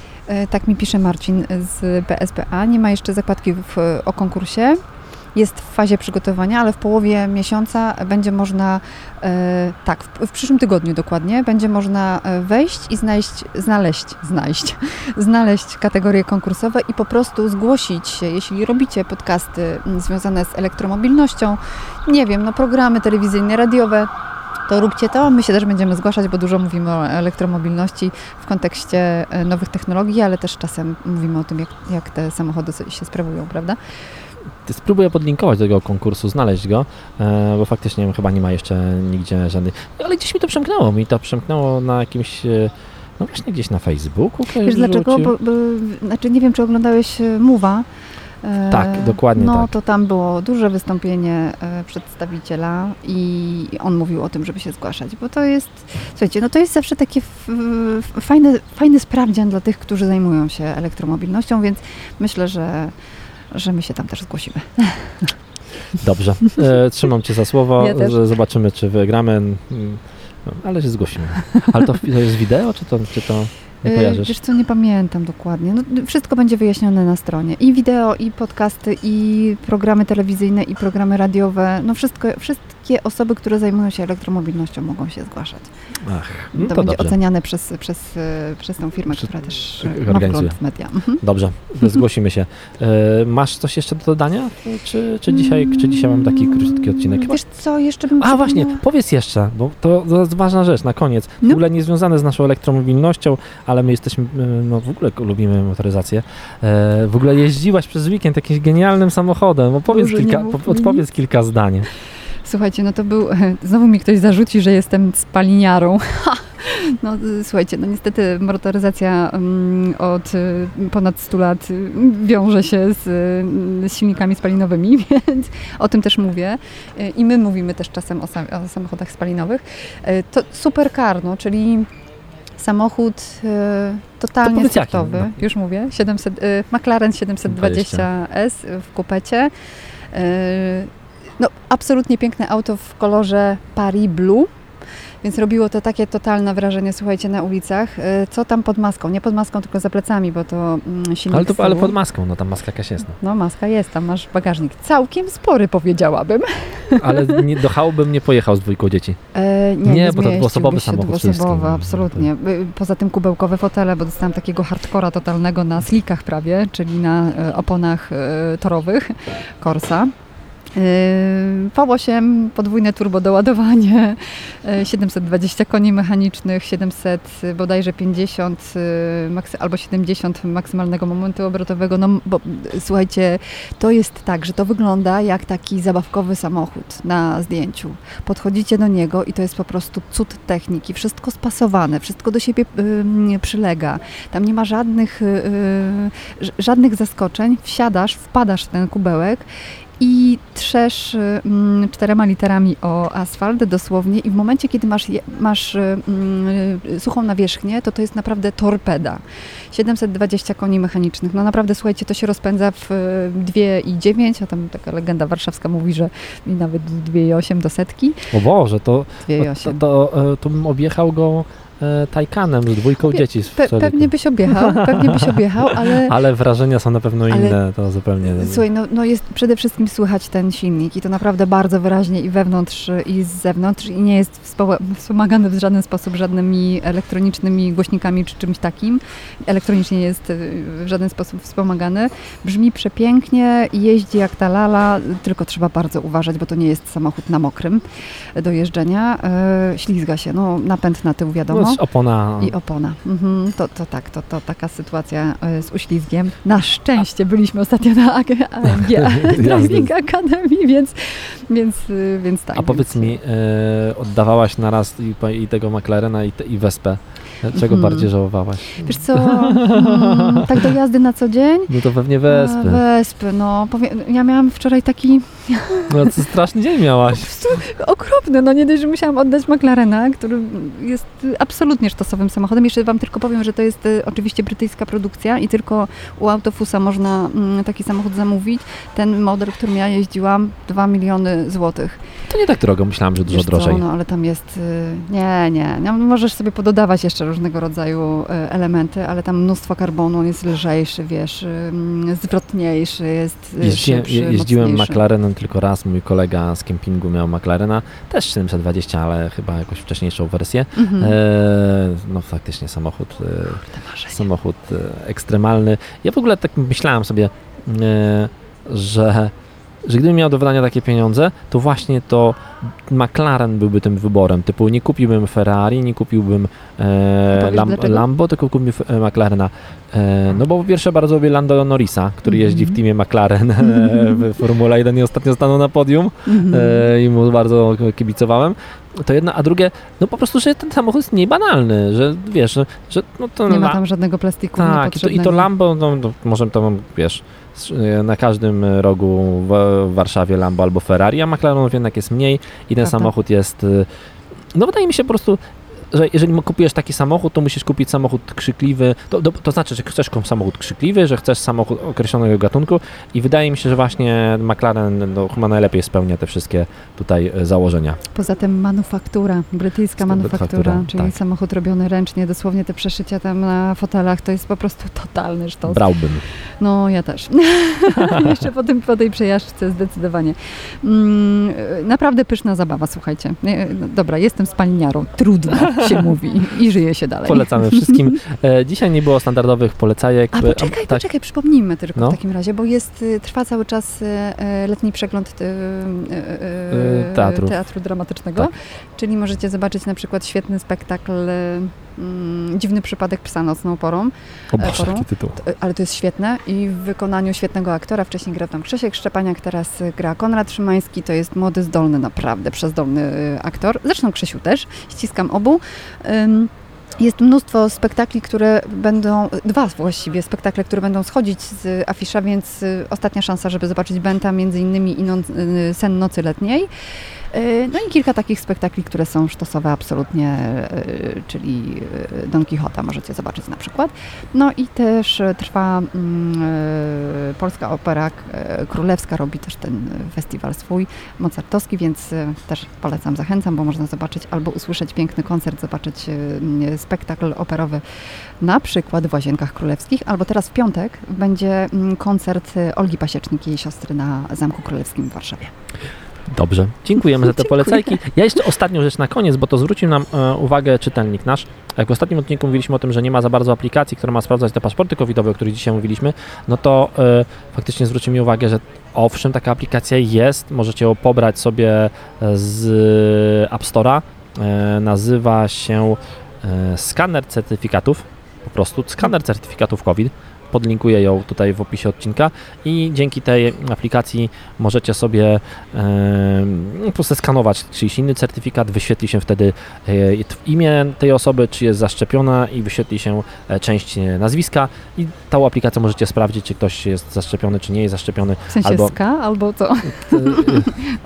tak mi pisze Marcin z PSPA, nie ma jeszcze zakładki w, o konkursie. Jest w fazie przygotowania, ale w połowie miesiąca będzie można, e, tak, w, w przyszłym tygodniu dokładnie, będzie można e, wejść i znaleźć, znaleźć, znaleźć, znaleźć kategorie konkursowe i po prostu zgłosić się, jeśli robicie podcasty mm, związane z elektromobilnością, nie wiem, no programy telewizyjne, radiowe, to róbcie to. My się też będziemy zgłaszać, bo dużo mówimy o elektromobilności w kontekście e, nowych technologii, ale też czasem mówimy o tym, jak, jak te samochody się sprawują, prawda? Spróbuję podlinkować do tego konkursu, znaleźć go, e, bo faktycznie chyba nie ma jeszcze nigdzie żadnych. Ale gdzieś mi to przemknęło. Mi to przemknęło na jakimś. e, No właśnie gdzieś na Facebooku. Wiesz dlaczego? Bo, bo, znaczy nie wiem, czy oglądałeś Mowa. E, Tak, dokładnie No tak. to tam było duże wystąpienie e, przedstawiciela i on mówił o tym, żeby się zgłaszać, bo to jest, słuchajcie, no to jest zawsze takie fajny, sprawdzian dla tych, którzy zajmują się elektromobilnością, więc myślę, że, że my się tam też zgłosimy. Dobrze. E, trzymam cię za słowo, Ja że zobaczymy, czy wygramy. Mm, No, ale się zgłosimy. Ale to, to jest wideo, czy to, czy to nie kojarzysz? Wiesz co, nie pamiętam dokładnie. No, wszystko będzie wyjaśnione na stronie. I wideo, i podcasty, i programy telewizyjne, i programy radiowe. No wszystko, wszystkie osoby, które zajmują się elektromobilnością mogą się zgłaszać. Ach, no to, to będzie dobrze. oceniane przez, przez, e, przez tą firmę, która też ma organizuje. wgląd w media. Mhm. Dobrze, zgłosimy się. E, masz coś jeszcze do dodania? Czy, czy, dzisiaj, czy dzisiaj mam taki krótki odcinek? Wiesz co, jeszcze bym A właśnie, powiedz jeszcze, bo to, to jest ważna rzecz na koniec. W No. ogóle nie związane z naszą elektromobilnością, ale my jesteśmy, e, no w ogóle lubimy motoryzację. E, w ogóle jeździłaś przez weekend jakimś genialnym samochodem. Opowiedz Boże, kilka, mów po, mi. odpowiedz kilka zdań. Słuchajcie, no to był, znowu mi ktoś zarzuci, że jestem spaliniarą. Ha! No y, słuchajcie, no niestety motoryzacja mm, od y, ponad 100 lat y, wiąże się z, z silnikami spalinowymi, więc o tym też mówię. I my mówimy też czasem o, sam, o samochodach spalinowych. To supercar, no, czyli samochód y, To totalnie jakim, sportowy, no. już mówię, 700, y, McLaren 720S w kupecie. Y, no, absolutnie piękne auto w kolorze Paris Blue. Więc robiło to takie totalne wrażenie, słuchajcie, na ulicach. E, Co tam pod maską? Nie pod maską, tylko za plecami, bo to mm, silnik Ale, to, ale pod maską, no tam maska jakaś jest. No. No maska jest, tam masz bagażnik. Całkiem spory, powiedziałabym. Ale nie, do bym nie pojechał z dwójką dzieci. E, nie, Nie, nie, bo to dwuosobowy samochód wszystkim. dwuosobowy, absolutnie. Y, Poza tym kubełkowe fotele, bo dostałam takiego hardcora totalnego na slikach prawie, czyli na e, oponach torowych Corsa. Yy, V8, podwójne turbo doładowanie, yy, 720 koni mechanicznych, 700 bodajże 50 yy, maksy, albo 70 maksymalnego momentu obrotowego. No, bo yy, słuchajcie, to jest tak, że to wygląda jak taki zabawkowy samochód na zdjęciu. Podchodzicie do niego i to jest po prostu cud techniki. Wszystko spasowane, wszystko do siebie yy, przylega. Tam nie ma żadnych, yy, ż- żadnych zaskoczeń. Wsiadasz, wpadasz w ten kubełek i trzesz mm, czterema literami o asfalt dosłownie i w momencie, kiedy masz, je- masz mm, suchą nawierzchnię, to to jest naprawdę torpeda. 720 koni mechanicznych. No naprawdę, słuchajcie, to się rozpędza w y, 2,9, a tam taka legenda warszawska mówi, że nawet 2,8 do setki. O Boże, to, to, 2,8. to, e, to bym objechał go e, Taycanem z dwójką Pe- dzieci Pe- pewnie byś objechał, pewnie byś objechał, ale Ale wrażenia są na pewno Ale- inne, to zupełnie. Słuchaj, no, no jest przede wszystkim słychać ten silnik i to naprawdę bardzo wyraźnie i wewnątrz i z zewnątrz i nie jest wspomagany w żaden sposób żadnymi elektronicznymi głośnikami czy czymś takim. Elektronicznie nie jest y, w żaden sposób wspomagany. Brzmi przepięknie, jeździ jak ta lala, tylko trzeba bardzo uważać, bo to nie jest samochód na mokrym do jeżdżenia. E, ślizga się, no napęd na tył wiadomo. No, opona. I opona. Mhm, to, to tak, to, to taka sytuacja e, z uślizgiem. Na szczęście byliśmy ostatnio na AMG Driving Academy, więc, więc, y, więc tak. A powiedz więc, mi, e, oddawałaś naraz i, i tego McLarena i, i Wespę. Czego Mhm. bardziej żałowałaś? Wiesz co, mm, tak do jazdy na co dzień? No to pewnie Wespy. Wespy, no. Powiem, ja miałam wczoraj taki No to straszny dzień miałaś. okropny, no nie dość, że musiałam oddać McLarena, który jest absolutnie sztosowym samochodem. Jeszcze Wam tylko powiem, że to jest y, oczywiście brytyjska produkcja i tylko u Autofusa można mm, taki samochód zamówić. Ten model, którym ja jeździłam, 2 miliony złotych. To nie tak drogo, myślałam, że dużo Wiesz co, drożej. no ale tam jest, y, nie, nie, no, możesz sobie pododawać jeszcze różnego rodzaju y, elementy, ale tam mnóstwo karbonu, on jest lżejszy, wiesz, zwrotniejszy, jest y, Jeździłem, szybszy, je- jeździłem mocniejszy. McLarenem tylko raz, mój kolega z kempingu miał McLarena, też 720, ale chyba jakąś wcześniejszą wersję. Mhm. E, no faktycznie samochód, e, samochód e, ekstremalny. Ja w ogóle tak myślałem sobie, e, że, że gdybym miał do wydania takie pieniądze, to właśnie to McLaren byłby tym wyborem. Typu nie kupiłbym Ferrari, nie kupiłbym e, Lam? Lambo, tylko kupiłbym e, McLarena. E, no bo po pierwsze bardzo lubię Lando Norrisa, który Mhm. jeździ w teamie McLaren e, w Formule 1 i ostatnio stanął na podium Mhm. e, i mu bardzo kibicowałem. To jedna, a drugie, no po prostu, że ten samochód jest niebanalny, że wiesz, że, że no to Nie ma tam żadnego plastiku tak, i to, i to Lambo, no, no, może to mam, wiesz, e, na każdym rogu w, w Warszawie Lambo albo Ferrari, a McLarenów jednak jest mniej i ten Prawda. samochód jest, y, no wydaje mi się po prostu, że jeżeli kupujesz taki samochód, to musisz kupić samochód krzykliwy, to, to, to znaczy, że chcesz samochód krzykliwy, że chcesz samochód określonego gatunku i wydaje mi się, że właśnie McLaren no, chyba najlepiej spełnia te wszystkie tutaj e, założenia. Poza tym manufaktura, brytyjska Manufaktura, manufaktura, czyli tak. samochód robiony ręcznie, dosłownie te przeszycia tam na fotelach, to jest po prostu totalny sztos. Brałbym. No, ja też. Jeszcze po, tym, po tej przejażdżce zdecydowanie. Mm, naprawdę pyszna zabawa, słuchajcie. Nie, no, Dobra, jestem spaliniarą. Trudno się mówi i żyje się dalej. Polecamy wszystkim. E, dzisiaj nie było standardowych polecajek. A E, poczekaj, tak, poczekaj, przypomnijmy tylko No. w takim razie, bo jest, y, trwa cały czas y, y, letni przegląd teatru. teatru dramatycznego, Tak. czyli możecie zobaczyć na przykład świetny spektakl mm, Dziwny przypadek psa nocną porą, O Boże, porą. jaki tytuł. T- ale to jest świetne i w wykonaniu świetnego aktora, wcześniej grał tam Krzysiek Szczepaniak, teraz gra Konrad Szymański, to jest młody, zdolny, naprawdę przezdolny y, aktor, zresztą Krzysiu też, ściskam obu. Ym, jest mnóstwo spektakli, które będą, dwa właściwie spektakle, które będą schodzić z afisza, więc y, ostatnia szansa, żeby zobaczyć Benta, między innymi i no, y, Sen Nocy Letniej. Y, No i kilka takich spektakli, które są sztosowe absolutnie, y, czyli y, Don Quixota możecie zobaczyć na przykład. No i też trwa mm, Polska Opera Królewska, robi też ten festiwal swój, mozartowski, więc też polecam, zachęcam, bo można zobaczyć albo usłyszeć piękny koncert, zobaczyć spektakl operowy na przykład w Łazienkach Królewskich, albo teraz w piątek będzie mm, koncert Olgi Pasiecznik i jej siostry na Zamku Królewskim w Warszawie. Dobrze, dziękujemy za te Dziękuję. polecajki. Ja jeszcze ostatnią rzecz na koniec, bo to zwrócił nam e, uwagę czytelnik nasz. Jak w ostatnim odcinku mówiliśmy o tym, że nie ma za bardzo aplikacji, która ma sprawdzać te paszporty covidowe, o których dzisiaj mówiliśmy, no to e, faktycznie zwrócił mi uwagę, że owszem, taka aplikacja jest, możecie ją pobrać sobie e, z App Store'a. E, nazywa się e, skaner certyfikatów, po prostu skaner certyfikatów COVID. Podlinkuję ją tutaj w opisie odcinka i dzięki tej aplikacji możecie sobie em, po prostu skanować czyjś inny certyfikat, wyświetli się wtedy e, imię tej osoby, czy jest zaszczepiona i wyświetli się e, część e, nazwiska i tą aplikacją możecie sprawdzić, czy ktoś jest zaszczepiony, czy nie jest zaszczepiony. W sensie Albo- ska albo co? E,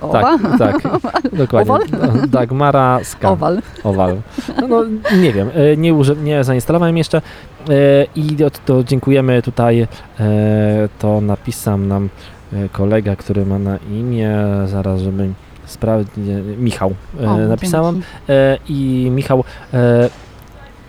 Owa? tak, tak, dokładnie. Owal? No, Dagmara Ska. Owal. Owal. No, no nie wiem, e, nie, uży, nie zainstalowałem jeszcze e, i to, dziękujemy tutaj, e, to napisał nam e, kolega, który ma na imię, zaraz żeby sprawdzić, Michał, e, O, napisałam dzięki. e, i Michał e,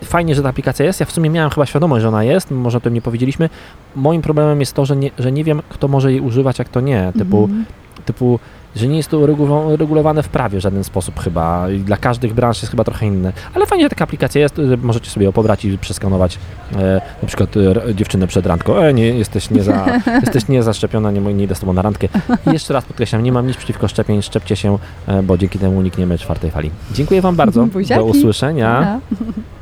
fajnie, że ta aplikacja jest. Ja w sumie miałem chyba świadomość, że ona jest, może o tym nie powiedzieliśmy. Moim problemem jest to, że nie, że nie wiem, kto może jej używać, jak to nie. Typu, Mhm. typu że nie jest to uregulowane w prawie w żaden sposób chyba. I dla każdych branż jest chyba trochę inne. Ale fajnie, że taka aplikacja jest, że możecie sobie ją pobrać i przeskanować e, na przykład e, dziewczynę przed randką. E, nie, jesteś nie, za, jesteś nie zaszczepiona, nie, nie idę z tobą na randkę. I jeszcze raz podkreślam, nie mam nic przeciwko szczepień, szczepcie się, e, bo dzięki temu unikniemy czwartej fali. Dziękuję wam bardzo. Buziaki. Do usłyszenia. A.